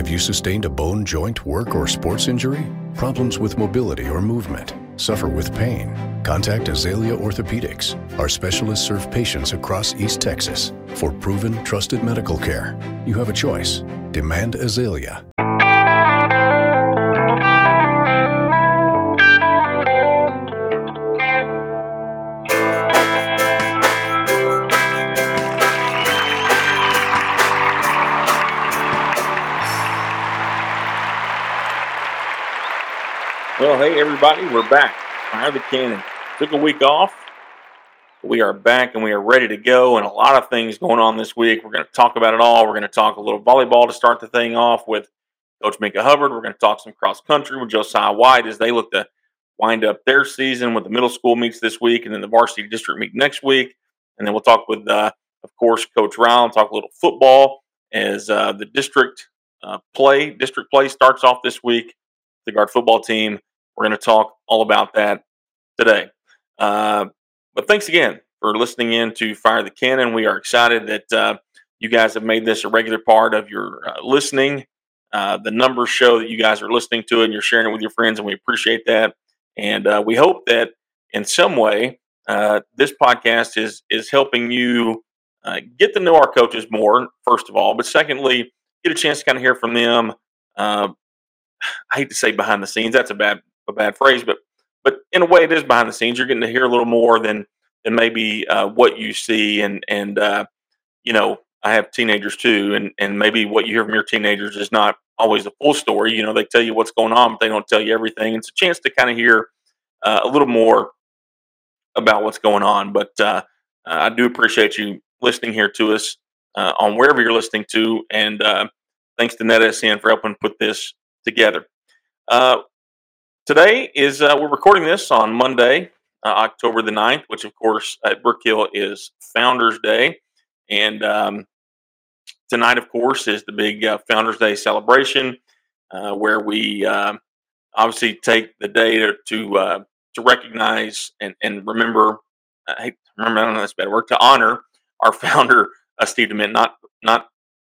Have you sustained a bone, joint, work, or sports injury? Problems with mobility or movement? Suffer with pain? Contact Azalea Orthopedics. Our specialists serve patients across East Texas. For proven, trusted medical care, you have a choice. Demand Azalea. Well, hey, everybody, we're back. Fire the cannon. Took a week off. We are back and we are ready to go, and a lot of things going on this week. We're going to talk about it all. We're going to talk a little volleyball to start the thing off with Coach Minka Hubbard. We're going to talk some cross country with Josiah White as they look to wind up their season with the middle school meets this week and then the varsity district meet next week. And then we'll talk with, uh, of course, Coach Ryan, talk a little football as uh, the district uh, play, district play starts off this week. The guard football team we're going to talk all about that today. Uh, but thanks again for listening in to Fire the Cannon. We are excited that uh, you guys have made this a regular part of your uh, listening. Uh, the numbers show that you guys are listening to it and you're sharing it with your friends, and we appreciate that. And uh, we hope that in some way uh, this podcast is is helping you get to know our coaches more. First of all, but secondly, get a chance to kind of hear from them. I hate to say behind the scenes. That's a bad a bad phrase, but but in a way, it is behind the scenes. You're getting to hear a little more than than maybe uh, what you see, and and uh, you know, I have teenagers too, and and maybe what you hear from your teenagers is not always the full story. You know, they tell you what's going on, but they don't tell you everything. It's a chance to kind of hear uh, a little more about what's going on. But uh, I do appreciate you listening here to us uh, on wherever you're listening to, and uh, thanks to NetSN for helping put this together. Uh, Today is, uh, we're recording this on Monday, uh, October the 9th, which of course at Brookhill is Founders Day. And um, tonight, of course, is the big uh, Founders Day celebration uh, where we um, obviously take the day to, to, uh, to recognize and, and remember, I remember, I don't know that's bad word, to honor our founder, uh, Steve DeMint, not, not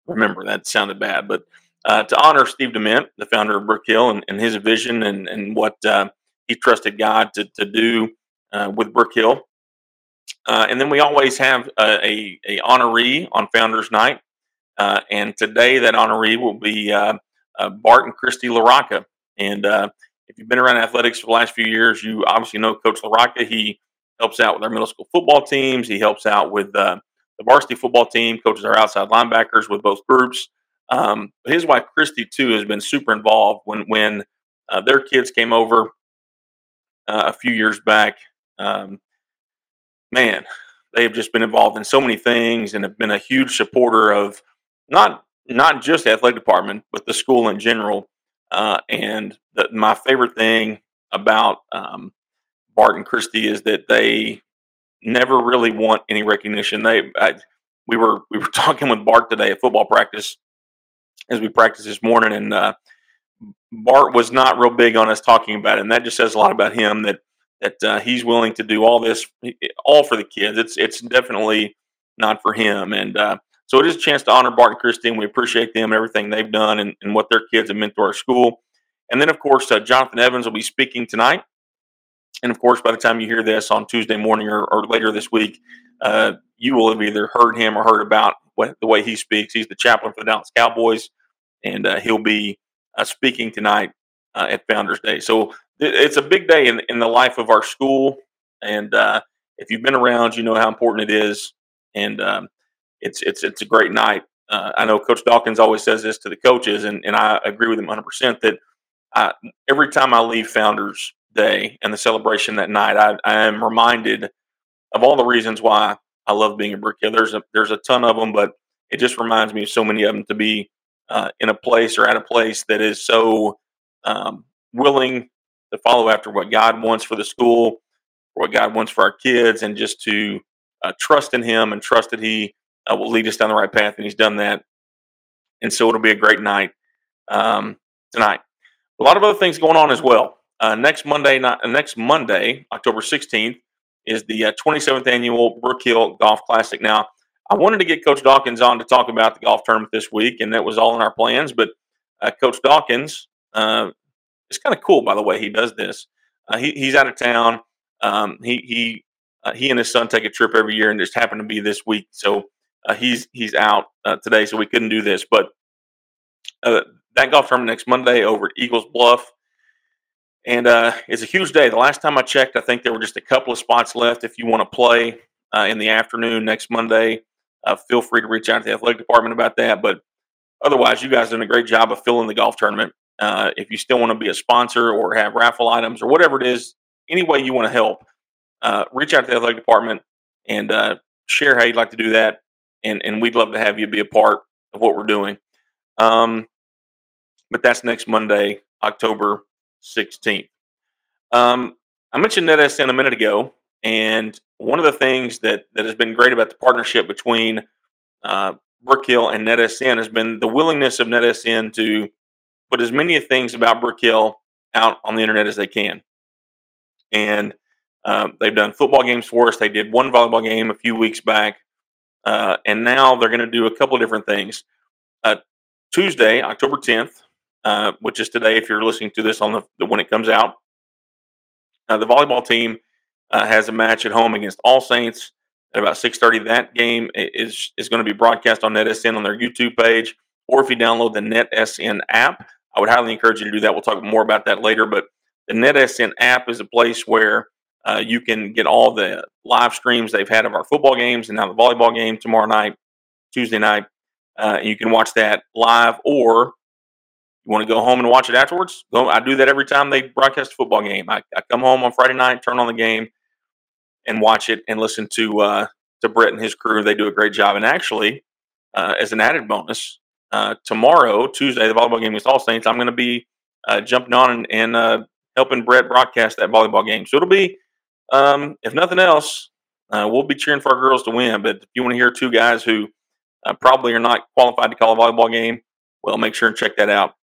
remember, that sounded bad, but uh, to honor Steve DeMint, the founder of Brookhill, and, and his vision and, and what uh, he trusted God to, to do uh, with Brookhill. Uh, and then we always have a, a, a honoree on Founders Night. Uh, and today that honoree will be uh, Bart and Christy LaRocca. And if you've been around athletics for the last few years, you obviously know Coach LaRocca. He helps out with our middle school football teams. He helps out with the varsity football team, coaches our outside linebackers with both groups. Um, his wife Christy too has been super involved when when uh, their kids came over uh, a few years back. Um, man, they have just been involved in so many things and have been a huge supporter of not not just the athletic department but the school in general. Uh, and the, my favorite thing about um, Bart and Christy is that they never really want any recognition. They I, we were we were talking with Bart today at football practice as we practiced this morning, and uh, Bart was not real big on us talking about it, and that just says a lot about him that that uh, he's willing to do all this all for the kids. It's it's definitely not for him, and uh, so it is a chance to honor Bart and Christine. We appreciate them and everything they've done and, and what their kids have meant to our school. And then, of course, uh, Jonathan Evans will be speaking tonight. And of course, by the time you hear this on Tuesday morning or, or later this week, uh, you will have either heard him or heard about what, the way he speaks. He's the chaplain for the Dallas Cowboys, and uh, he'll be uh, speaking tonight uh, at Founders Day. So it's a big day in, in the life of our school. And uh, if you've been around, you know how important it is. And um, it's it's it's a great night. Uh, I know Coach Dawkins always says this to the coaches, and, and I agree with him 100% that I, every time I leave Founders Day and the celebration that night, I, I am reminded of all the reasons why I love being a Brookhill. There's a there's a ton of them, but it just reminds me of so many of them to be uh, in a place or at a place that is so um, willing to follow after what God wants for the school, what God wants for our kids, and just to uh, trust in Him and trust that He uh, will lead us down the right path. And He's done that. And so it'll be a great night um, tonight. A lot of other things going on as well. Uh, next Monday, not, next Monday, October 16th, is the uh, 27th annual Brookhill Golf Classic. Now, I wanted to get Coach Dawkins on to talk about the golf tournament this week, and that was all in our plans. But uh, Coach Dawkins. Uh, it's kind of cool, by the way. He does this. Uh, he, he's out of town. Um, he he uh, he and his son take a trip every year, and just happened to be this week. So uh, he's he's out uh, today, so we couldn't do this. But uh, that golf tournament next Monday over at Eagles Bluff, and uh, it's a huge day. The last time I checked, I think there were just a couple of spots left. If you want to play uh, in the afternoon next Monday, feel free to reach out to the athletic department about that. But otherwise, you guys done a great job of filling the golf tournament. if you still want to be a sponsor or have raffle items or whatever it is, any way you want to help, uh, reach out to the athletic department and uh, share how you'd like to do that. And, and we'd love to have you be a part of what we're doing. Um, but that's next Monday, October 16th. Um, I mentioned NetSN a minute ago, and one of the things that, that has been great about the partnership between uh, Brookhill and NetSN has been the willingness of NetSN to put as many things about Brookhill out on the internet as they can. And um, they've done football games for us. They did one volleyball game a few weeks back, uh, and now they're going to do a couple of different things. Uh, Tuesday, October 10th, uh, which is today, if you're listening to this on the, the when it comes out, uh, the volleyball team uh, has a match at home against All Saints at about 6:30. That game is is going to be broadcast on NetSN on their YouTube page, or if you download the NetSN app, I would highly encourage you to do that. We'll talk more about that later, but the NetSN app is a place where uh, you can get all the live streams they've had of our football games and now the volleyball game tomorrow night, Tuesday night. Uh, you can watch that live, or you want to go home and watch it afterwards. Go. I do that every time they broadcast a football game. I, I come home on Friday night, turn on the game, and watch it and listen to uh, to Brett and his crew. They do a great job. And actually, uh, as an added bonus, uh, tomorrow, Tuesday, the volleyball game against All Saints, I'm going to be uh, jumping on and, and uh, helping Brett broadcast that volleyball game. So it'll be um, if nothing else, uh, we'll be cheering for our girls to win. But if you want to hear two guys who probably are not qualified to call a volleyball game, well, make sure and check that out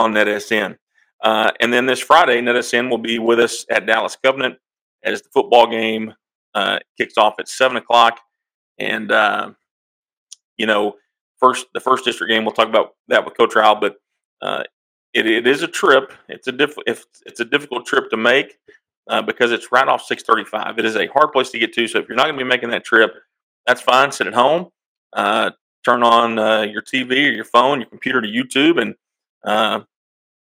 on NetSN. Uh, and then this Friday, NetSN will be with us at Dallas Covenant as the football game uh, kicks off at seven o'clock. And uh, you know, first the first district game, we'll talk about that with Coach Ryle, but uh, it, it is a trip. It's a diff- if it's a difficult trip to make uh, because it's right off 635. It is a hard place to get to. So if you're not going to be making that trip, that's fine. Sit at home, uh, turn on your TV or your phone, your computer to YouTube, and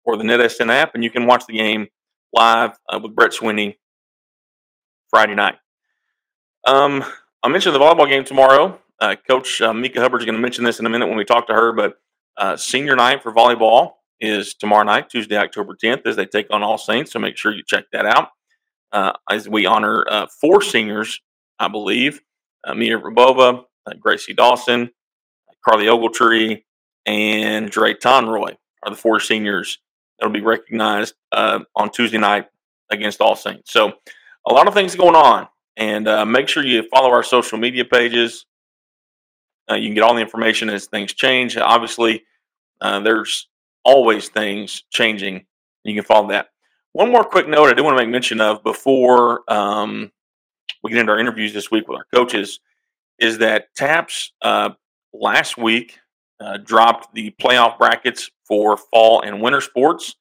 or the NetSN app, and you can watch the game live uh, with Brett Sweeney Friday night. Um, I mentioned the volleyball game tomorrow. Uh, Coach Mika Hubbard is going to mention this in a minute when we talk to her, but senior night for volleyball is tomorrow night, Tuesday, October 10th, as they take on All Saints. So make sure you check that out uh, as we honor uh, four seniors, I believe uh, Mia Rabova, uh, Gracie Dawson, Carly Ogletree, and Dre Tonroy are the four seniors that will be recognized uh, on Tuesday night against All Saints. So, a lot of things going on. And uh, make sure you follow our social media pages. Uh, you can get all the information as things change. Obviously, there's always things changing. You can follow that. One more quick note I do want to make mention of before um, we get into our interviews this week with our coaches is that TAPPS uh, last week uh, dropped the playoff brackets for fall and winter sports.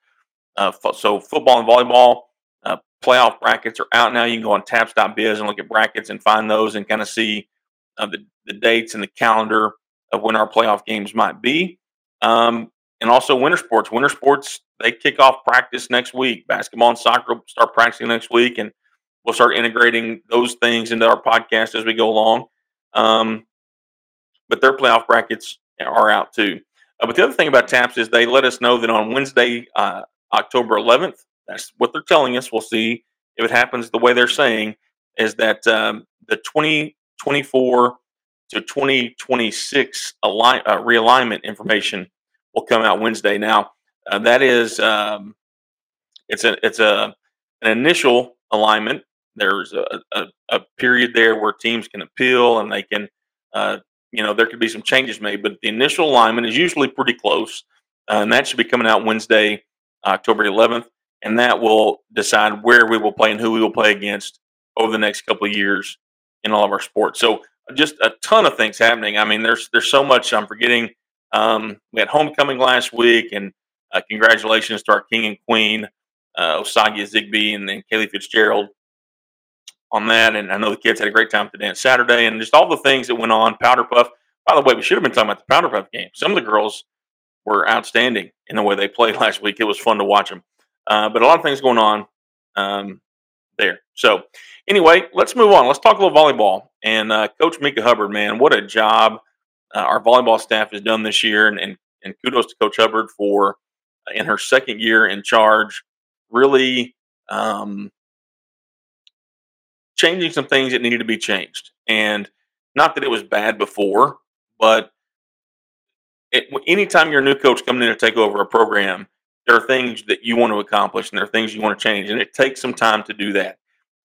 Uh, so football and volleyball uh, playoff brackets are out now. You can go on tapps.biz and look at brackets and find those and kind of see uh, the, the dates and the calendar of when our playoff games might be. Um, and also winter sports. Winter sports they kick off practice next week. Basketball and soccer will start practicing next week, and we'll start integrating those things into our podcast as we go along. Um, but their playoff brackets are out too. Uh, but the other thing about TAPPS is they let us know that on Wednesday, uh, October 11th, that's what they're telling us. We'll see if it happens the way they're saying, is that um, the 2024 to 2026 align, uh, realignment information will come out Wednesday. Now, uh, that is um, it's a it's a an initial alignment. There's a, a, a, period there where teams can appeal and they can uh, you know there could be some changes made, but the initial alignment is usually pretty close, uh, and that should be coming out Wednesday, October 11th, and that will decide where we will play and who we will play against over the next couple of years in all of our sports. So just a ton of things happening. I mean, there's there's so much I'm forgetting Um, we had homecoming last week, and uh, congratulations to our king and queen, uh, Osagia Zigby and, and Kaylee Fitzgerald on that. And I know the kids had a great time today on Saturday, and just all the things that went on. Powder Puff. By the way, we should have been talking about the Powder Puff game. Some of the girls were outstanding in the way they played last week. It was fun to watch them. Uh, but a lot of things going on um, there. So, anyway, let's move on. Let's talk a little volleyball. And uh, Coach Mika Hubbard, man, what a job uh, our volleyball staff has done this year. And, and, and kudos to Coach Hubbard for, uh, in her second year in charge, really um, changing some things that needed to be changed. And not that it was bad before, but it, anytime you're a new coach coming in to take over a program, there are things that you want to accomplish and there are things you want to change, and it takes some time to do that.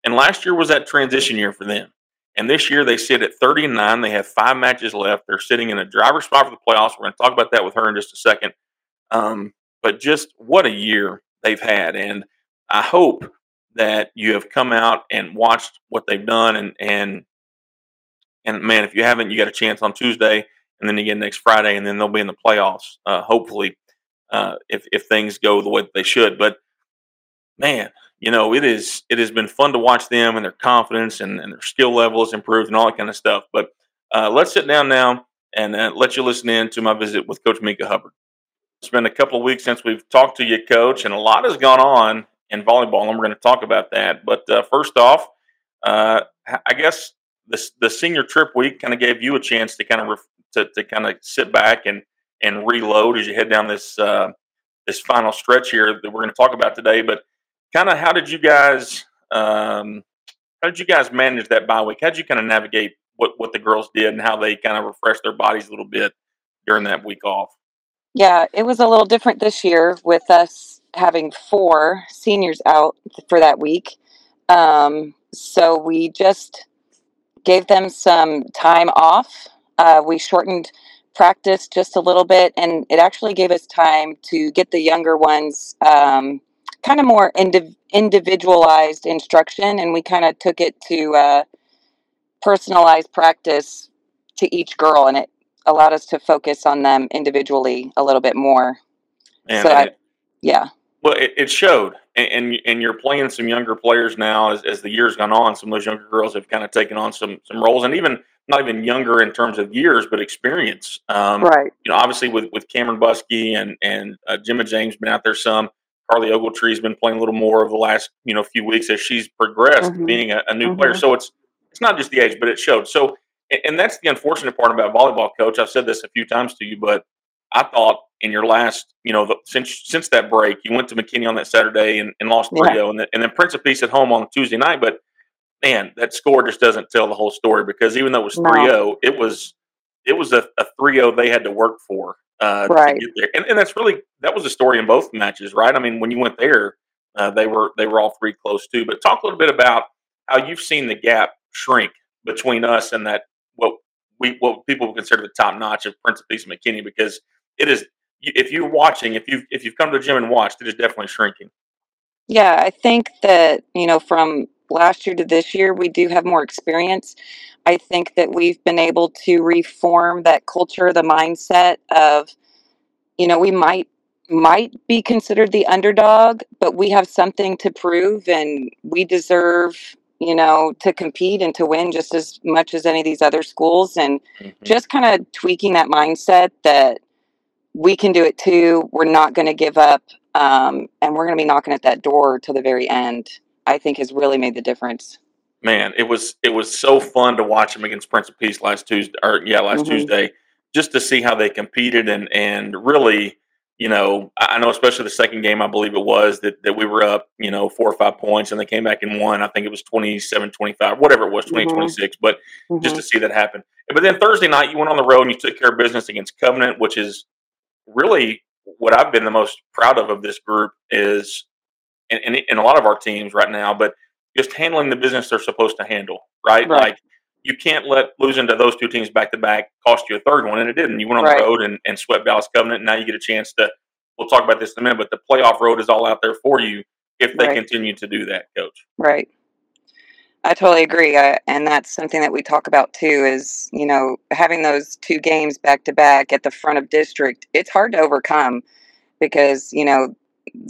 And last year was that transition year for them. And this year they sit at 30 and 9. They have five matches left. They're sitting in a driver's spot for the playoffs. We're going to talk about that with her in just a second. Um, but just what a year they've had. And I hope that you have come out and watched what they've done and and and man, if you haven't, you got a chance on Tuesday and then again next Friday, and then they'll be in the playoffs. Uh, hopefully, uh, if if things go the way they should. But man, you know, it is it has been fun to watch them and their confidence and, and their skill level has improved and all that kind of stuff. But uh, let's sit down now and uh, let you listen in to my visit with Coach Mika Hubbard. It's been a couple of weeks since we've talked to you, Coach, and a lot has gone on in volleyball, and we're going to talk about that. But uh, first off, uh, I guess the the senior trip week kind of gave you a chance to kind of ref- to, to kind of sit back and and reload as you head down this uh, this final stretch here that we're going to talk about today. But kind of how did you guys um, how did you guys manage that bye week? How did you kind of navigate what what the girls did and how they kind of refreshed their bodies a little bit during that week off? Yeah, it was a little different this year with us having four seniors out for that week. Um, so we just gave them some time off. Uh, we shortened practice just a little bit, and it actually gave us time to get the younger ones um, kind of more indiv- individualized instruction, and we kind of took it to uh, personalized practice to each girl, and it allowed us to focus on them individually a little bit more. And so, it, I, yeah. Well, it, it showed, and, and and you're playing some younger players now as, as the years gone on. Some of those younger girls have kind of taken on some some roles, and even not even younger in terms of years, but experience. Um, right. You know, obviously with with Cameron Buskey and and uh, Gemma James been out there some. Carly Ogletree's been playing a little more over the last you know few weeks as she's progressed, Mhm. being a, a new Mhm. player. So it's it's not just the age, but it showed. So and- and that's the unfortunate part about volleyball, coach. I've said this a few times to you, but I thought in your last, you know, the, since since that break, you went to McKinney on that Saturday and, and lost Yeah. 3 0, and, then- and then Prince of Peace at home on Tuesday night. But man, that score just doesn't tell the whole story because even though it was No. 3 0, it was it was a, a 3 0 they had to work for uh, Right. to get there. And, and that's really that was the story in both matches, right? I mean, when you went there, uh, they were they were all three close too. But talk a little bit about how you've seen the gap shrink between us and that we what people would consider the top notch of Prince of Peace McKinney because it is if you're watching if you've if you've come to the gym and watched it is definitely shrinking. Yeah, I think that, you know, from last year to this year, we do have more experience. I think that we've been able to reform that culture, the mindset of, you know, we might might be considered the underdog, but we have something to prove and we deserve, you know, to compete and to win just as much as any of these other schools and just kind of tweaking that mindset that we can do it too. We're not going to give up, um, and we're going to be knocking at that door to the very end. I think has really made the difference. man, it was it was so fun to watch them against Prince of Peace last Tuesday, or yeah, last Mhm. Tuesday, just to see how they competed and and really, you know, I know especially the second game, I believe it was that that we were up, you know, four or five points, and they came back and won. I think it was 27-25, whatever it was, 20, Mhm. 26, but just Mhm. to see that happen. But then Thursday night, you went on the road and you took care of business against Covenant, which is really what I've been the most proud of of this group is, and, and, and a lot of our teams right now, but just handling the business they're supposed to handle, right? Right. Like you can't let losing to those two teams back to back cost you a third one, and it didn't. You went on Right. the road and, and swept Dallas Covenant, and now you get a chance to. We'll talk about this in a minute, but the playoff road is all out there for you if they Right. continue to do that, Coach. Right. I totally agree. I, and that's something that we talk about too is, you know, having those two games back to back at the front of district, it's hard to overcome because, you know,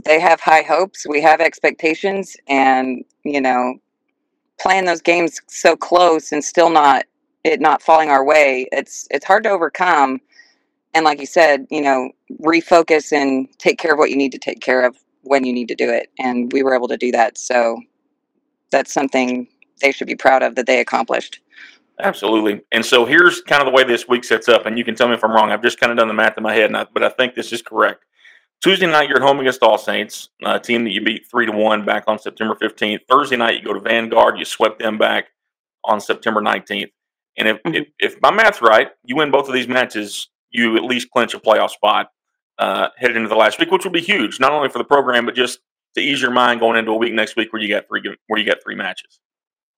they have high hopes, we have expectations, and, you know, playing those games so close and still not it not falling our way, it's it's hard to overcome. And like you said, you know, refocus and take care of what you need to take care of when you need to do it. And we were able to do that. So that's something they should be proud of that they accomplished. Absolutely. And so here's kind of the way this week sets up, and you can tell me if I'm wrong. I've just kind of done the math in my head, I, but I think this is correct. Tuesday night, you're at home against All Saints, a team that you beat three to one back on September 15th. Thursday night, you go to Vanguard, you swept them back on September 19th. And if, mm-hmm. if, if, my math's right, you win both of these matches, you at least clinch a playoff spot uh, headed into the last week, which will be huge, not only for the program, but just to ease your mind going into a week next week where you got three where you got three matches.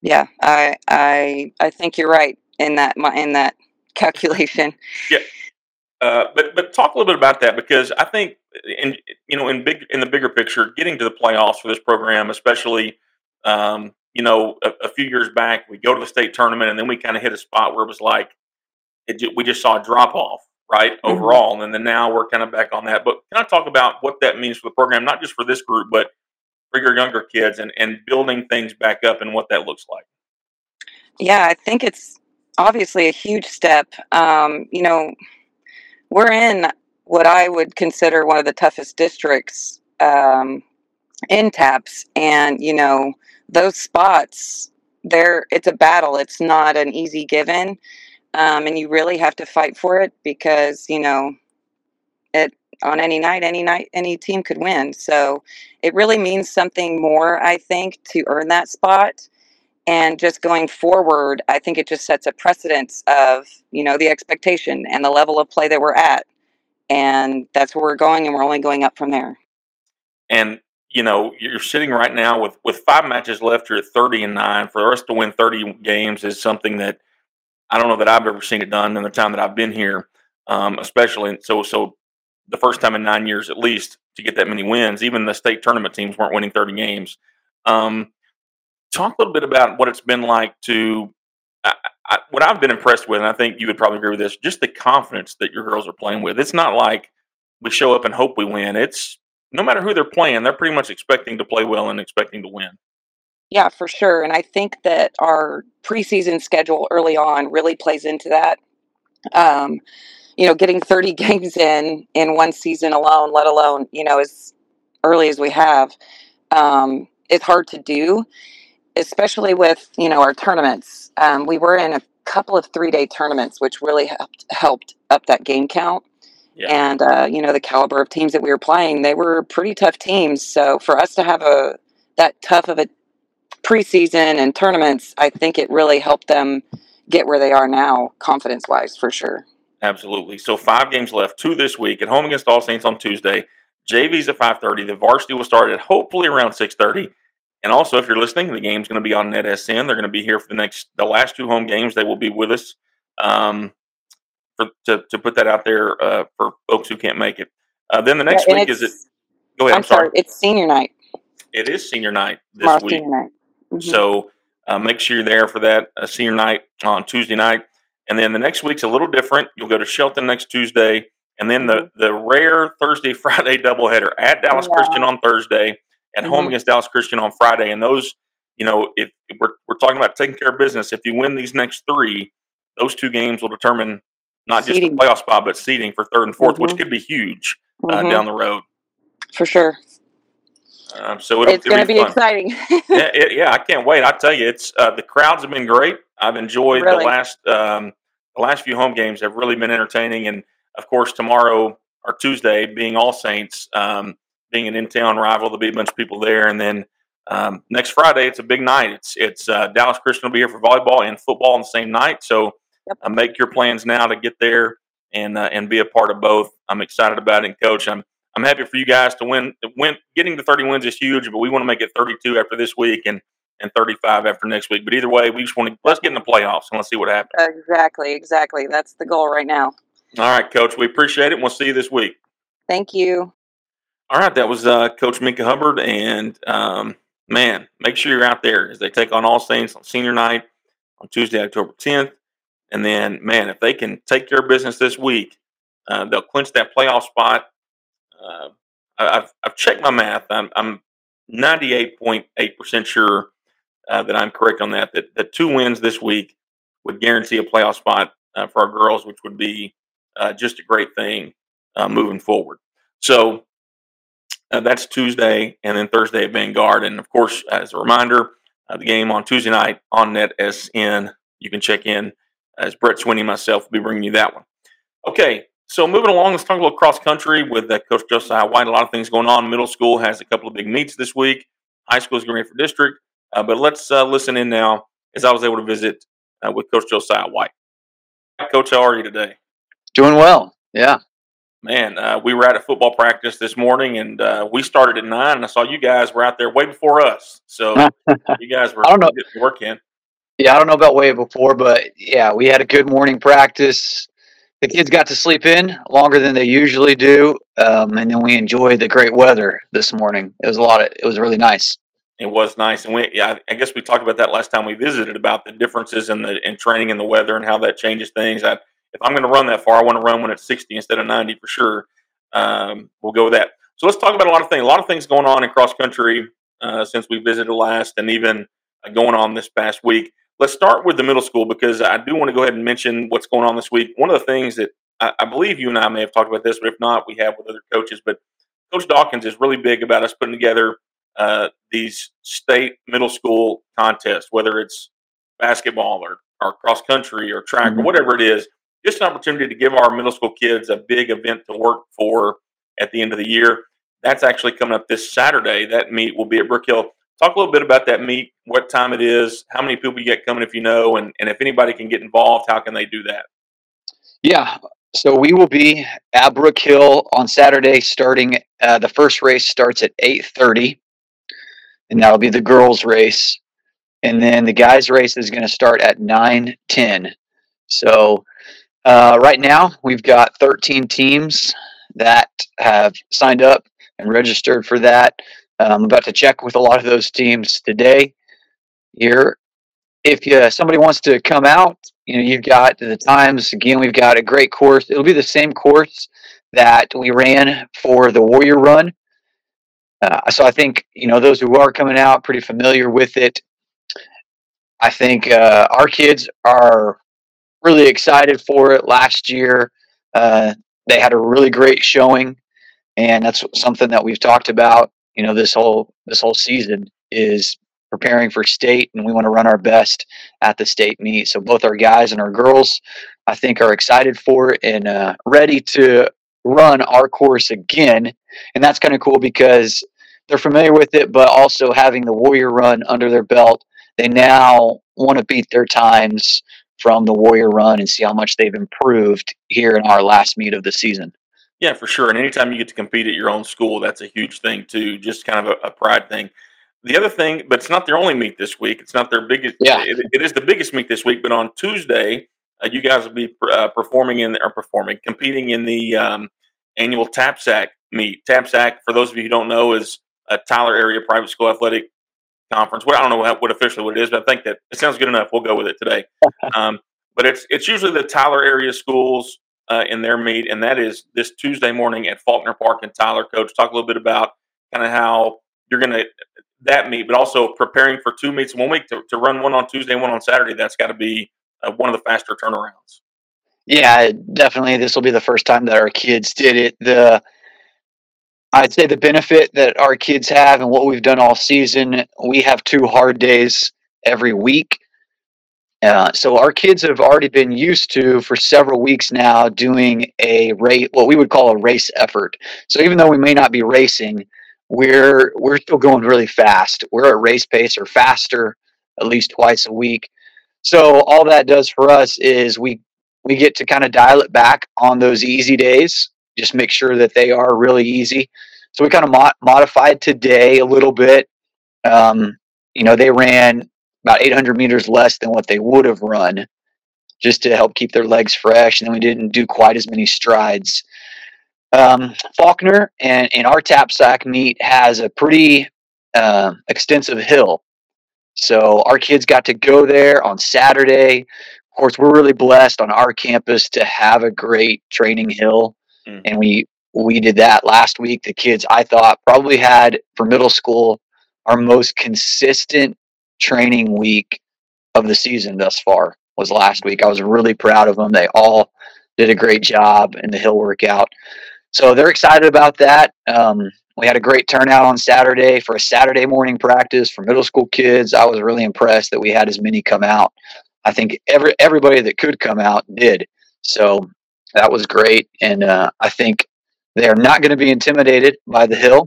Yeah, I I I think you're right in that in that calculation. Yeah, uh, but but talk a little bit about that because I think in you know in big in the bigger picture, getting to the playoffs for this program, especially um, you know a, a, few years back, we go to the state tournament and then we kind of hit a spot where it was like it, we just saw a drop off right mm-hmm. overall, and then now we're kind of back on that. But can I talk about what that means for the program, not just for this group, but for your younger kids and, and building things back up and what that looks like? Yeah, I think it's obviously a huge step. Um, you know, we're in what I would consider one of the toughest districts um, in TAPPS, and you know, those spots, there it's a battle. It's not an easy given, um, and you really have to fight for it because you know, it on any night, any night, any team could win. So it really means something more, I think, to earn that spot. And just going forward, I think it just sets a precedence of, you know, the expectation and the level of play that we're at. And that's where we're going, and we're only going up from there. And you know, you're sitting right now with with five matches left. You're at 30 and nine. For us to win 30 games is something that I don't know that I've ever seen it done in the time that I've been here. Um, especially so so the first time in nine years at least to get that many wins. Even the state tournament teams weren't winning 30 games. Um, talk a little bit about what it's been like to I, I, what I've been impressed with, and I think you would probably agree with this, just the confidence that your girls are playing with. It's not like we show up and hope we win. It's no matter who they're playing, they're pretty much expecting to play well and expecting to win. Yeah, for sure. And I think that our preseason schedule early on really plays into that. Um, you know, getting 30 games in in one season alone, let alone, you know, as early as we have, um, it's hard to do, especially with, you know, our tournaments. Um, we were in a couple of three day tournaments, which really helped, helped up that game count. Yeah. And, uh, you know, the caliber of teams that we were playing, they were pretty tough teams. So for us to have a, that tough of a preseason and tournaments, I think it really helped them get where they are now, confidence wise, for sure. Absolutely. So five games left, two this week at home against All Saints on Tuesday. JV's at 5:30. The varsity will start at hopefully around 6:30. And also, if you're listening, the game's going to be on NetSN. They're going to be here for the next, the last two home games. They will be with us um, for to, to put that out there uh, for folks who can't make it. Uh, then the next yeah, week is it? Go ahead. I'm, I'm sorry. sorry. It's senior night. It is senior night this Tomorrow's week. Night. Mm-hmm. So uh, make sure you're there for that uh, senior night on Tuesday night. And then the next week's a little different. You'll go to Shelton next Tuesday, and then the mm-hmm. the rare Thursday Friday doubleheader at Dallas yeah. Christian on Thursday, at mm-hmm. home against Dallas Christian on Friday. And those, you know, if, we're we're talking about taking care of business, if you win these next three, those two games will determine not seating. just the playoff spot, but seeding for third and 4th mm-hmm. which could be huge uh, mm-hmm. down the road. For sure. Um, so it's going to be, be exciting. yeah, it, yeah, I can't wait. I tell you, it's uh, the crowds have been great. I've enjoyed really? the last um, the last few home games have really been entertaining, and of course tomorrow or Tuesday being All Saints, um, being an in town rival, there'll be a bunch of people there, and then um, next Friday it's a big night. It's it's uh, Dallas Christian will be here for volleyball and football on the same night, so yep. uh, make your plans now to get there and uh, and be a part of both. I'm excited about it, Coach. I'm I'm happy for you guys to win. Win getting to 30 wins is huge, but we want to make it 32 after this week and and 35 after next week. But either way, we just want to let's get in the playoffs and let's see what happens. Exactly, exactly. That's the goal right now. All right, Coach. We appreciate it. and We'll see you this week. Thank you. All right, that was uh, Coach Minka Hubbard, and um, man, make sure you're out there as they take on All Saints on senior night on Tuesday, October 10th. And then, man, if they can take care of business this week, uh, they'll clinch that playoff spot. Uh, I've, I've checked my math. I'm, I'm 98.8% sure uh, that I'm correct on that, that, that two wins this week would guarantee a playoff spot uh, for our girls, which would be uh, just a great thing uh, moving forward. So uh, that's Tuesday, and then Thursday at Vanguard. And of course, as a reminder, uh, the game on Tuesday night on NetSN. You can check in as Brett Swinney myself will be bringing you that one. Okay, so moving along, let's talk a little cross country with uh, Coach Josiah White. A lot of things going on. Middle school has a couple of big meets this week. High school is going for district. Uh, but let's uh, listen in now as I was able to visit uh, with Coach Josiah White. Coach, how are you today? Doing well. Yeah. Man, uh, we were at a football practice this morning, and uh, we started at nine, and I saw you guys were out there way before us. So you guys were I don't know. getting work in. Yeah, I don't know about way before, but yeah, we had a good morning practice. The kids got to sleep in longer than they usually do, um, and then we enjoyed the great weather this morning. It was a lot of. It was really nice. It was nice, and we yeah, I guess we talked about that last time we visited about the differences in the in training and the weather and how that changes things. I, if I'm going to run that far, I want to run when it's 60 instead of 90 for sure. Um, we'll go with that. So let's talk about a lot of things. A lot of things going on in cross country uh, since we visited last, and even uh, going on this past week. Let's start with the middle school because I do want to go ahead and mention what's going on this week. One of the things that I, I believe you and I may have talked about this, but if not, we have with other coaches. But Coach Dawkins is really big about us putting together uh, these state middle school contests, whether it's basketball or, or cross country or track mm-hmm. or whatever it is. Just an opportunity to give our middle school kids a big event to work for at the end of the year. That's actually coming up this Saturday. That meet will be at Brook Hill. Talk a little bit about that meet, what time it is, how many people you get coming if you know, and, and if anybody can get involved, how can they do that? Yeah, so we will be at Brook Hill on Saturday. Starting uh, the first race starts at eight thirty, and that'll be the girls' race, and then the guys' race is going to start at nine ten. So uh, right now we've got thirteen teams that have signed up and registered for that. Uh, I'm about to check with a lot of those teams today. Here, if you, somebody wants to come out, you know, you've got the times. Again, we've got a great course. It'll be the same course that we ran for the Warrior Run. Uh, so I think you know those who are coming out pretty familiar with it. I think uh, our kids are really excited for it. Last year, uh, they had a really great showing, and that's something that we've talked about you know this whole this whole season is preparing for state and we want to run our best at the state meet so both our guys and our girls i think are excited for it and uh, ready to run our course again and that's kind of cool because they're familiar with it but also having the warrior run under their belt they now want to beat their times from the warrior run and see how much they've improved here in our last meet of the season yeah, for sure. And anytime you get to compete at your own school, that's a huge thing too. Just kind of a, a pride thing. The other thing, but it's not their only meet this week. It's not their biggest. Yeah, it, it is the biggest meet this week. But on Tuesday, uh, you guys will be uh, performing in or performing, competing in the um, annual TAPSAC meet. TAPSAC, for those of you who don't know, is a Tyler Area Private School Athletic Conference. Well, I don't know what, what officially what it is, but I think that it sounds good enough. We'll go with it today. Um, but it's it's usually the Tyler area schools uh, in their meet, and that is this Tuesday morning at Faulkner Park in Tyler. Coach, talk a little bit about kind of how you're going to that meet, but also preparing for two meets in one week to, to run one on Tuesday, one on Saturday. That's got to be uh, one of the faster turnarounds. Yeah, definitely. This will be the first time that our kids did it. The I'd say the benefit that our kids have and what we've done all season, we have two hard days every week. Uh, so our kids have already been used to for several weeks now doing a race, what we would call a race effort. So even though we may not be racing, we're we're still going really fast. We're at race pace or faster at least twice a week. So all that does for us is we we get to kind of dial it back on those easy days. Just make sure that they are really easy. So we kind of mo- modified today a little bit. Um, you know, they ran about 800 meters less than what they would have run just to help keep their legs fresh. And then we didn't do quite as many strides. Um, Faulkner and, and our TAPSAC meet has a pretty uh, extensive hill. So our kids got to go there on Saturday. Of course, we're really blessed on our campus to have a great training hill, mm. and we we did that last week. The kids, I thought, probably had for middle school our most consistent training week of the season thus far was last week. I was really proud of them. They all did a great job in the hill workout. So they're excited about that. Um, we had a great turnout on Saturday for a Saturday morning practice for middle school kids. I was really impressed that we had as many come out. I think every everybody that could come out did. So that was great, and uh, I think they are not going to be intimidated by the hill.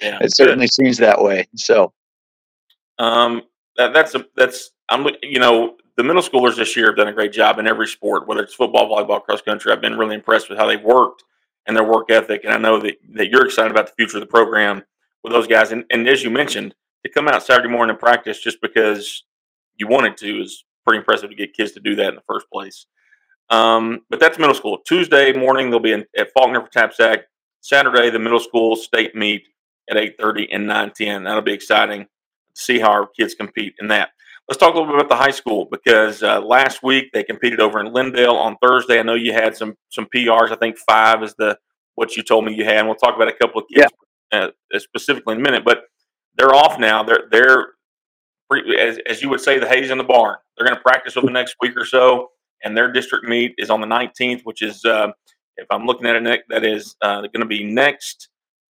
Yeah, it certainly good. seems that way. So, um, that, that's a, that's I'm you know the middle schoolers this year have done a great job in every sport, whether it's football, volleyball, cross country. I've been really impressed with how they've worked and their work ethic. And I know that, that you're excited about the future of the program with those guys. And, and as you mentioned, to come out Saturday morning and practice just because you wanted to is pretty impressive to get kids to do that in the first place. Um, but that's middle school. Tuesday morning they'll be in, at Faulkner for TAPSAC. Saturday the middle school state meet at 8:30 and 9:10. That'll be exciting to see how our kids compete in that. Let's talk a little bit about the high school because uh, last week they competed over in Lindale on Thursday. I know you had some some PRs. I think five is the what you told me you had. And we'll talk about a couple of kids yeah. uh, specifically in a minute. But they're off now. They're they're as, as you would say the hay's in the barn. They're going to practice over the next week or so, and their district meet is on the 19th, which is uh, if I'm looking at it, that is uh, going to be next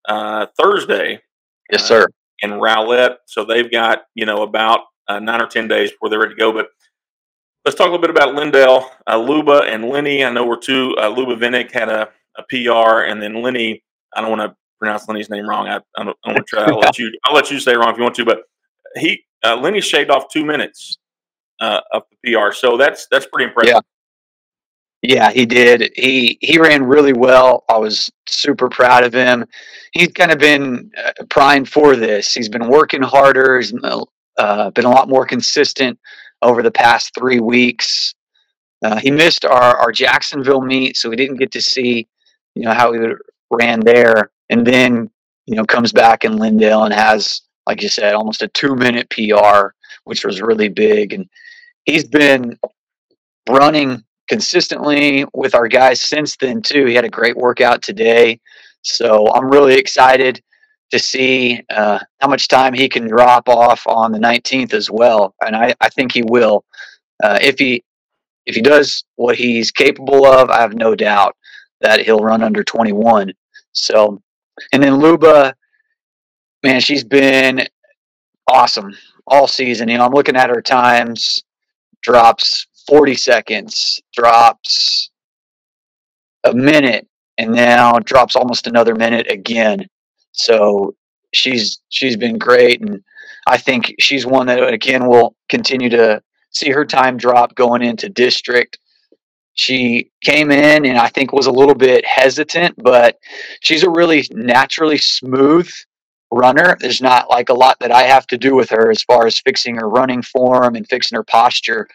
uh, Thursday. Yes, sir. in Rowlett. So they've got you know about uh, nine or 10 days before they're ready to go. But let's talk a little bit about Lindale. Uh, Luba and Lenny, I know we're two. Uh, Luba Vinnick had a, a PR, and then Lenny, I don't want to pronounce Lenny's name wrong. I, I don't, want to try. I'll let you. I'll let you say it wrong if you want to. But he, uh, Lenny, shaved off two minutes uh, of the PR, so that's that's pretty impressive. Yeah. Yeah, he did. He he ran really well. I was super proud of him. He's kind of been uh, primed for this. He's been working harder. He's uh, been a lot more consistent over the past three weeks. Uh, he missed our, our Jacksonville meet, so we didn't get to see, you know, how he ran there. And then, you know, comes back in Lindale and has, like you said, almost a two minute PR, which was really big. And he's been running consistently with our guys since then too. He had a great workout today, so I'm really excited to see uh, how much time he can drop off on the 19th as well. And I, I think he will. Uh, if he if he does what he's capable of, I have no doubt that he'll run under 21. So, and then Luba, man, she's been awesome all season. You know, I'm looking at her times, drops 40 seconds, drops a minute, and now drops almost another minute again. So she's she's been great, and I think she's one that again will continue to see her time drop going into district. She came in and I think was a little bit hesitant, but she's a really naturally smooth runner. There's not like a lot that I have to do with her as far as fixing her running form and fixing her posture.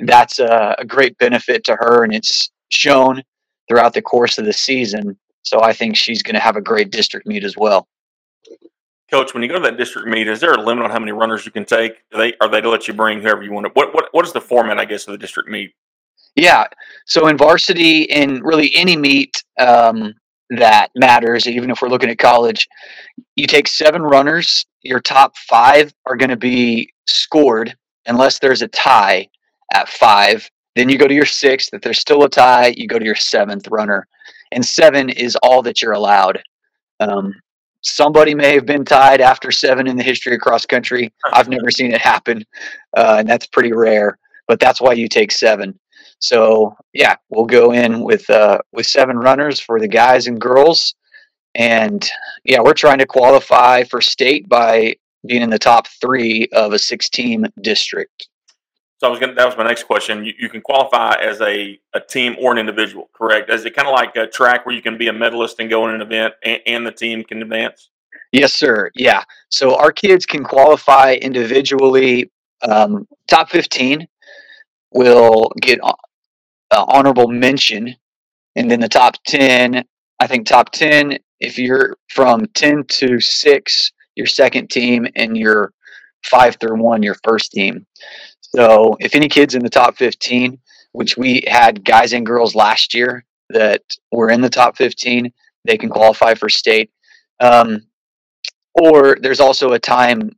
That's a, a great benefit to her, and it's shown throughout the course of the season. So I think she's going to have a great district meet as well. Coach, when you go to that district meet, is there a limit on how many runners you can take? Are they are they to let you bring whoever you want? To, what what what is the format, I guess, of the district meet? Yeah, so in varsity, in really any meet um, that matters, even if we're looking at college, you take seven runners. Your top five are going to be scored unless there's a tie at five. Then you go to your sixth. If there's still a tie, you go to your seventh runner and seven is all that you're allowed. Um, somebody may have been tied after seven in the history of cross country. I've never seen it happen, uh, and that's pretty rare. But that's why you take seven. So yeah, we'll go in with uh, with seven runners for the guys and girls, and yeah, we're trying to qualify for state by being in the top three of a six team district. So I was gonna, that was my next question. You, you, can qualify as a, a team or an individual, correct? Is it kind of like a track where you can be a medalist and go in an event and, and the team can advance? Yes, sir. Yeah. So our kids can qualify individually. Um, top 15 will get uh, honorable mention. And then the top 10, I think top 10, if you're from 10 to 6, your second team, and your five through one, your first team. So if any kids in the top 15, which we had guys and girls last year that were in the top 15, they can qualify for state. Um, or there's also a time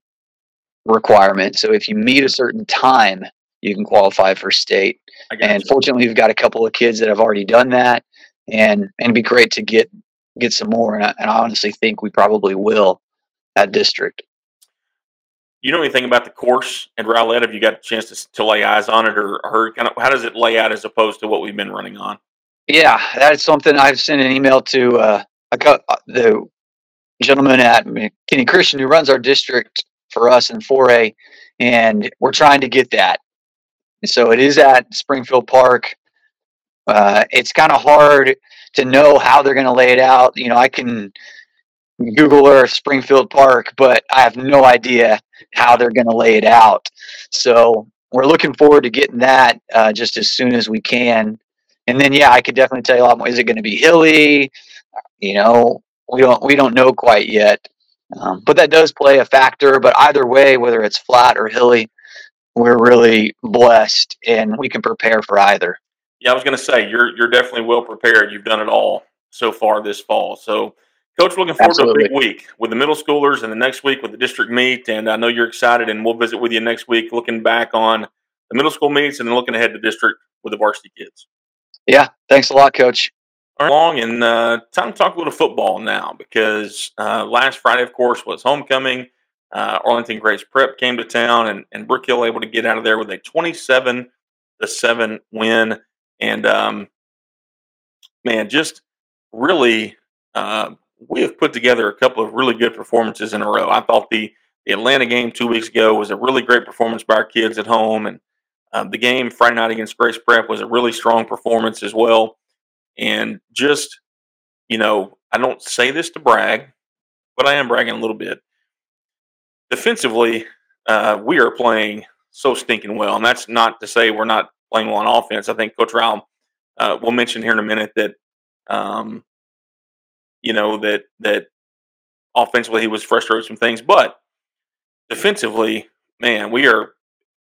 requirement. So if you meet a certain time, you can qualify for state. And you. fortunately, we've got a couple of kids that have already done that, and and it'd be great to get get some more. And I, and I honestly think we probably will at district. You know anything about the course and Rowlett? Have you got a chance to, to lay eyes on it, or heard kind of how does it lay out as opposed to what we've been running on? Yeah, that's something I've sent an email to uh, uh, the gentleman at McKinney Christian who runs our district for us in 4A, and we're trying to get that. So it is at Springfield Park. Uh, it's kind of hard to know how they're going to lay it out. You know, I can Google Earth Springfield Park, but I have no idea how they're going to lay it out. So we're looking forward to getting that uh, just as soon as we can. And then, yeah, I could definitely tell you a lot more. Is it going to be hilly? You know, we don't we don't know quite yet. Um, but that does play a factor. But either way, whether it's flat or hilly, we're really blessed and we can prepare for either. Yeah, I was going to say you're you're definitely well prepared. You've done it all so far this fall. So, coach, looking forward Absolutely. to a big week with the middle schoolers, and the next week with the district meet. And I know you're excited, and we'll visit with you next week, looking back on the middle school meets, and then looking ahead to district with the varsity kids. Yeah, thanks a lot, coach long and uh, time to talk a little football now because uh, last Friday, of course, was homecoming. Uh, Arlington Grace Prep came to town, and, and Brook Hill able to get out of there with a 27 to 7 win. And um, man, just really, uh, we have put together a couple of really good performances in a row. I thought the, the Atlanta game two weeks ago was a really great performance by our kids at home. And uh, the game Friday night against Grace Prep was a really strong performance as well. And just, you know, I don't say this to brag, but I am bragging a little bit. Defensively, uh, we are playing so stinking well. And that's not to say we're not playing well on offense. I think Coach Rao uh, will mention here in a minute that, um, you know, that, that offensively he was frustrated with some things. But defensively, man, we are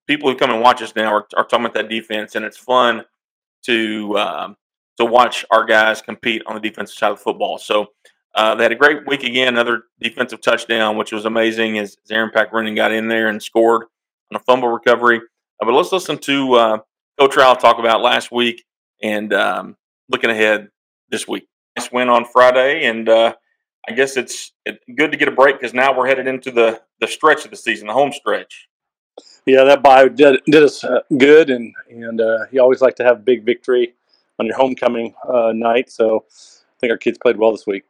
people who come and watch us now are, are talking about that defense, and it's fun to um, to watch our guys compete on the defensive side of football. So uh, they had a great week again, another defensive touchdown, which was amazing as Aaron Pack running got in there and scored on a fumble recovery. Uh, but let's listen to uh, Coach talk about last week and um, looking ahead this week. Nice win on Friday, and uh, I guess it's, good to get a break because now we're headed into the, the stretch of the season, the home stretch. Yeah, that bye did, did us uh, good, and and uh, you always like to have big victory on your homecoming night. So I think our kids played well this week.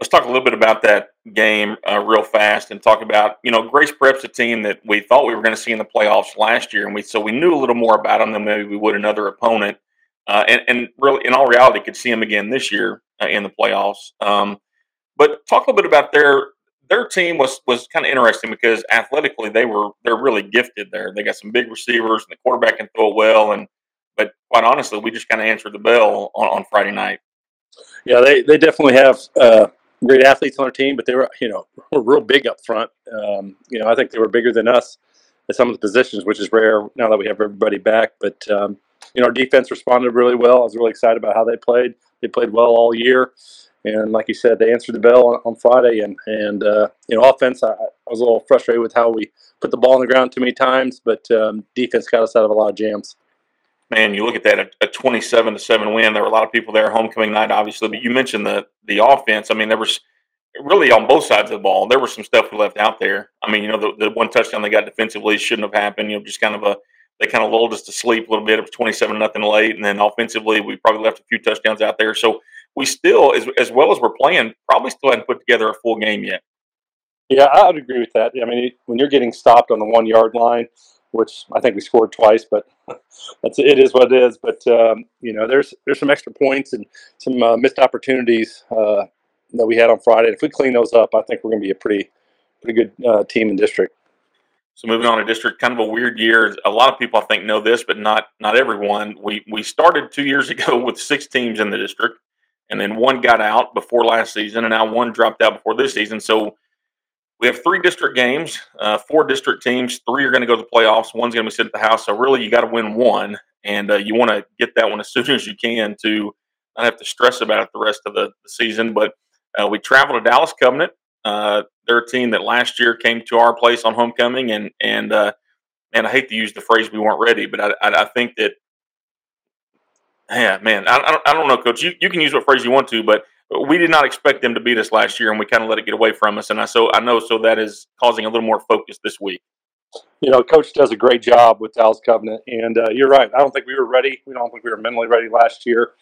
Let's talk a little bit about that game uh, real fast and talk about you know Grace Prep's a team that we thought we were going to see in the playoffs last year, and we so we knew a little more about them than maybe we would another opponent. Uh, and, and, really, in all reality, could see them again this year uh, in the playoffs. Um, but talk a little bit about their their team was was kind of interesting because athletically they were they're really gifted there. They got some big receivers and the quarterback can throw it well and but quite honestly, we just kind of answered the bell on, on Friday night. Yeah, they, they definitely have uh, great athletes on our team, but they were you know were real big up front. Um, you know, I think they were bigger than us at some of the positions, which is rare now that we have everybody back. But um, you know, our defense responded really well. I was really excited about how they played. They played well all year, and like you said, they answered the bell on, on Friday. And and uh, you know, offense, I, I, was a little frustrated with how we put the ball on the ground too many times, but um, defense got us out of a lot of jams man, you look at that a, a, 27 to 7 win. There were a lot of people there homecoming night, obviously, but you mentioned the the offense. I mean, there was really on both sides of the ball. There was some stuff we left out there. I mean, you know, the, the one touchdown they got defensively shouldn't have happened. You know, just kind of a they kind of lulled us to sleep a little bit. It was 27 nothing late, and then offensively we probably left a few touchdowns out there. So we still, as as well as we're playing, probably still haven't put together a full game yet. Yeah, I would agree with that. I mean, when you're getting stopped on the one yard line, which I think we scored twice, but that's it is what it is. But um, you know, there's there's some extra points and some uh, missed opportunities uh, that we had on Friday. If we clean those up, I think we're going to be a pretty pretty good uh, team in district. So moving on to district, kind of a weird year. A lot of people I think know this, but not not everyone. We we started two years ago with six teams in the district, and then one got out before last season, and now one dropped out before this season. So we have three district games, uh, four district teams. Three are going to go to the playoffs. One's going to be sitting at the house. So really, you got to win one, and uh, you want to get that one as soon as you can to not have to stress about it the rest of the, the season. But uh, we travel to Dallas Covenant. Uh, they're a team that last year came to our place on homecoming, and and uh, man, I hate to use the phrase "we weren't ready," but I, I, I think that, yeah, man, I, I, don't, I don't know, Coach. You, you can use what phrase you want to, but we did not expect them to beat us last year, and we kind of let it get away from us. And I so I know so that is causing a little more focus this week. You know, Coach does a great job with Dallas Covenant, and uh, you're right. I don't think we were ready. We don't think we were mentally ready last year,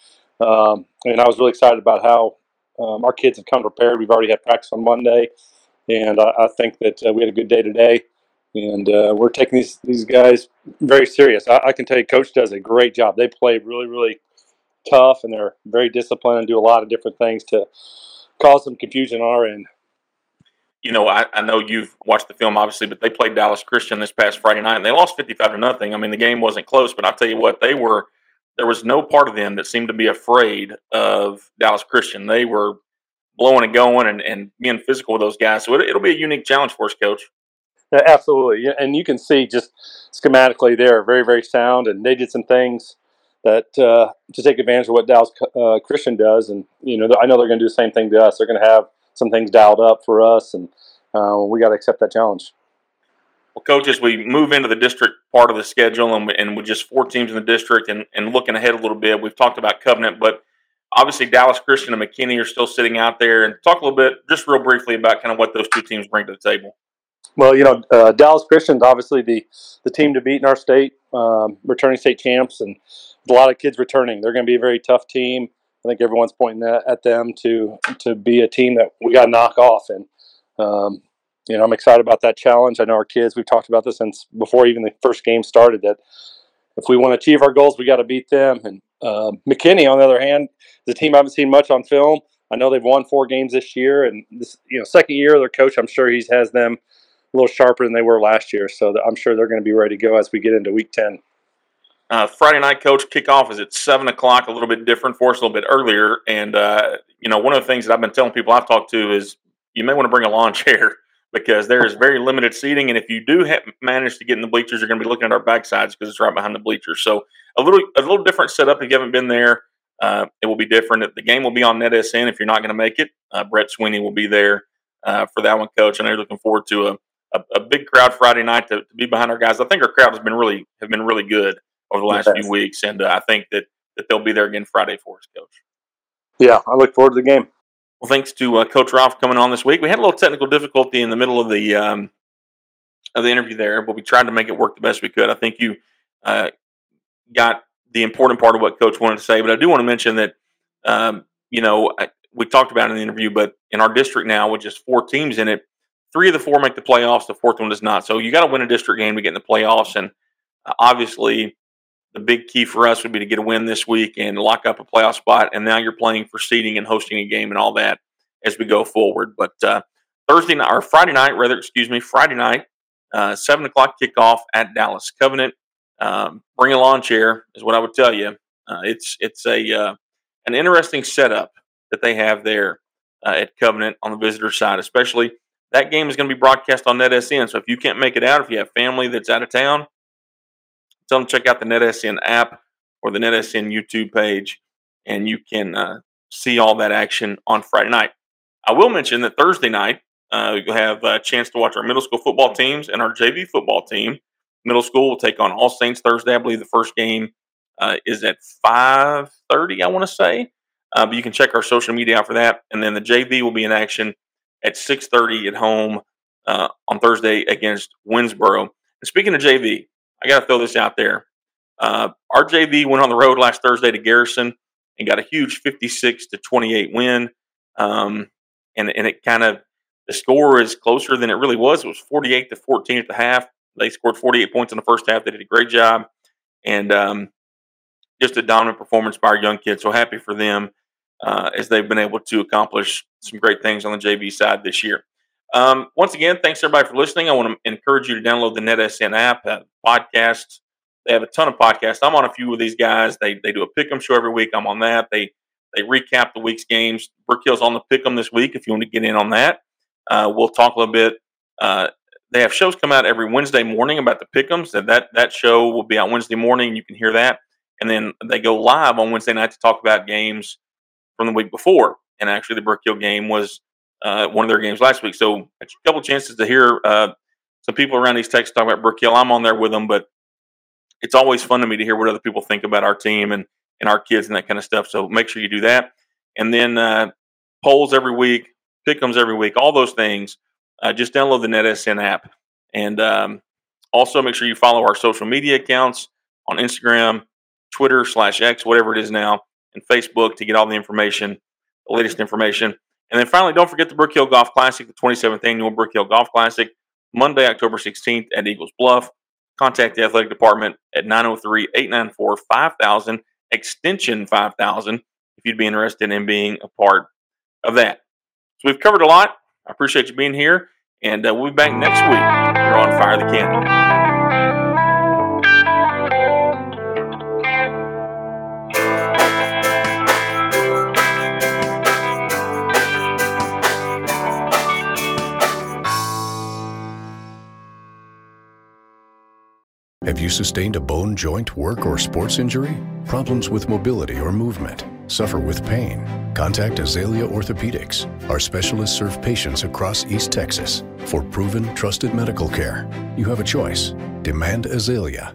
um, and I was really excited about how um, our kids have come prepared. We've already had practice on Monday, and I, I think that uh, we had a good day today. And uh, we're taking these these guys very serious. I, I can tell you, Coach does a great job. They play really, really tough and they're very disciplined and do a lot of different things to cause some confusion on our end. You know, I, I know you've watched the film, obviously, but they played Dallas Christian this past Friday night and they lost 55 to nothing. I mean, the game wasn't close, but I'll tell you what, they were, there was no part of them that seemed to be afraid of Dallas Christian. They were blowing and going and, and being physical with those guys. So it, will be a unique challenge for us, coach. Yeah, absolutely. And you can see just schematically they're very, very sound and they did some things that uh, to take advantage of what Dallas uh, Christian does, and you know I know they're going to do the same thing to us. They're going to have some things dialed up for us, and uh, we got to accept that challenge. Well, coach, as we move into the district part of the schedule, and, and with just four teams in the district, and, and looking ahead a little bit, we've talked about Covenant, but obviously Dallas Christian and McKinney are still sitting out there. And talk a little bit, just real briefly, about kind of what those two teams bring to the table. Well, you know, uh, Dallas Christian's obviously the the team to beat in our state, um, returning state champs, and a lot of kids returning. They're going to be a very tough team. I think everyone's pointing at them to to be a team that we got to knock off. And um, you know, I'm excited about that challenge. I know our kids. We've talked about this since before even the first game started. That if we want to achieve our goals, we got to beat them. And uh, McKinney, on the other hand, the team I haven't seen much on film. I know they've won four games this year, and this you know second year their coach. I'm sure he has them a little sharper than they were last year. So I'm sure they're going to be ready to go as we get into week ten. Uh, Friday night coach kickoff is at seven o'clock, a little bit different for us, a little bit earlier. And uh, you know, one of the things that I've been telling people I've talked to is you may want to bring a lawn chair because there is very limited seating, and if you do ha- manage to get in the bleachers, you're going to be looking at our backsides because it's right behind the bleachers. So a little a little different setup. If you haven't been there, uh, it will be different. The game will be on NetSN if you're not going to make it. Uh, Brett Sweeney will be there uh, for that one, coach. And I'm looking forward to a, a, a big crowd Friday night to, to, be behind our guys. I think our crowd has been really have been really good over the last few weeks, and uh, I think that that they'll be there again Friday for us, Coach. Yeah, I look forward to the game. Well, thanks to uh, Coach Ralph coming on this week. We had a little technical difficulty in the middle of the um, of the interview there, but we tried to make it work the best we could. I think you uh, got the important part of what Coach wanted to say, but I do want to mention that um, you know I, we talked about in the interview, but in our district now with just four teams in it, three of the four make the playoffs. The fourth one does not. So you got to win a district game to get in the playoffs, and uh, obviously the big key for us would be to get a win this week and lock up a playoff spot. And now you're playing for seeding and hosting a game and all that as we go forward. But uh, Thursday night or Friday night, rather, excuse me, Friday night, uh, seven o'clock kickoff at Dallas Covenant. Um, bring a lawn chair is what I would tell you. Uh, it's it's a uh, an interesting setup that they have there uh, at Covenant on the visitor side, especially that game is going to be broadcast on NetSN. So if you can't make it out, if you have family that's out of town, tell them check out the NetSN app or the NetSN YouTube page, and you can uh, see all that action on Friday night. I will mention that Thursday night, uh, you'll have a chance to watch our middle school football teams and our JV football team. Middle school will take on All Saints Thursday. I believe the first game uh, is at 5.30, I want to say. Uh, but you can check our social media out for that. And then the JV will be in action at 6.30 at home uh, on Thursday against Winnsboro. And speaking of JV, I got to throw this out there. Uh, our JV went on the road last Thursday to Garrison and got a huge 56 to 28 win. Um, and, and it kind of, the score is closer than it really was. It was 48 to 14 at the half. They scored 48 points in the first half. They did a great job. And um, just a dominant performance by our young kids. So happy for them uh, as they've been able to accomplish some great things on the JV side this year. Um, once again, thanks everybody for listening. I want to encourage you to download the NetSN app, uh, podcasts. They have a ton of podcasts. I'm on a few of these guys. They they do a pick'em show every week. I'm on that. They they recap the week's games. Brook Hill's on the pick'em this week. If you want to get in on that, uh, we'll talk a little bit Uh, they have shows come out every Wednesday morning about the pickums. That that that show will be on Wednesday morning. You can hear that, and then they go live on Wednesday night to talk about games from the week before. And actually, the Brook Hill game was uh, one of their games last week. So a couple chances to hear uh, some people around East Texas talk about Brook Hill. I'm on there with them, but it's always fun to me to hear what other people think about our team and and our kids and that kind of stuff. So make sure you do that. And then uh, polls every week, pickums every week, all those things. Uh, just download the NetSN app. And um, also make sure you follow our social media accounts on Instagram, Twitter slash X, whatever it is now, and Facebook to get all the information, the latest information. And then finally, don't forget the Brook Hill Golf Classic, the 27th annual Brook Hill Golf Classic, Monday, October 16th at Eagles Bluff. Contact the athletic department at 903 894 5000, extension 5000, if you'd be interested in being a part of that. So we've covered a lot. I appreciate you being here, and uh, we'll be back next week here on Fire the Cannon. Have you sustained a bone, joint, work, or sports injury? Problems with mobility or movement? Suffer with pain? Contact Azalea Orthopedics. Our specialists serve patients across East Texas. For proven, trusted medical care, you have a choice. Demand Azalea.